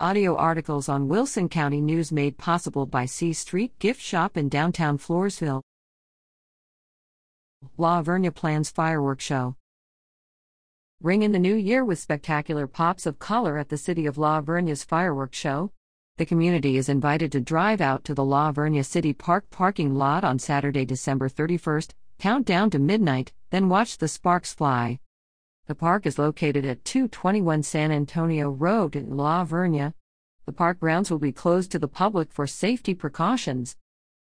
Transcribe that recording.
Audio articles on Wilson County News made possible by C Street Gift Shop in downtown Floresville. La Vernia plans fireworks show. Ring in the new year with spectacular pops of color at the City of La Vernia's fireworks show. The community is invited to drive out to the La Vernia City Park parking lot on Saturday, December 31st, count down to midnight, then watch the sparks fly. The park is located at 221 San Antonio Road in La Vernia. The park grounds will be closed to the public for safety precautions.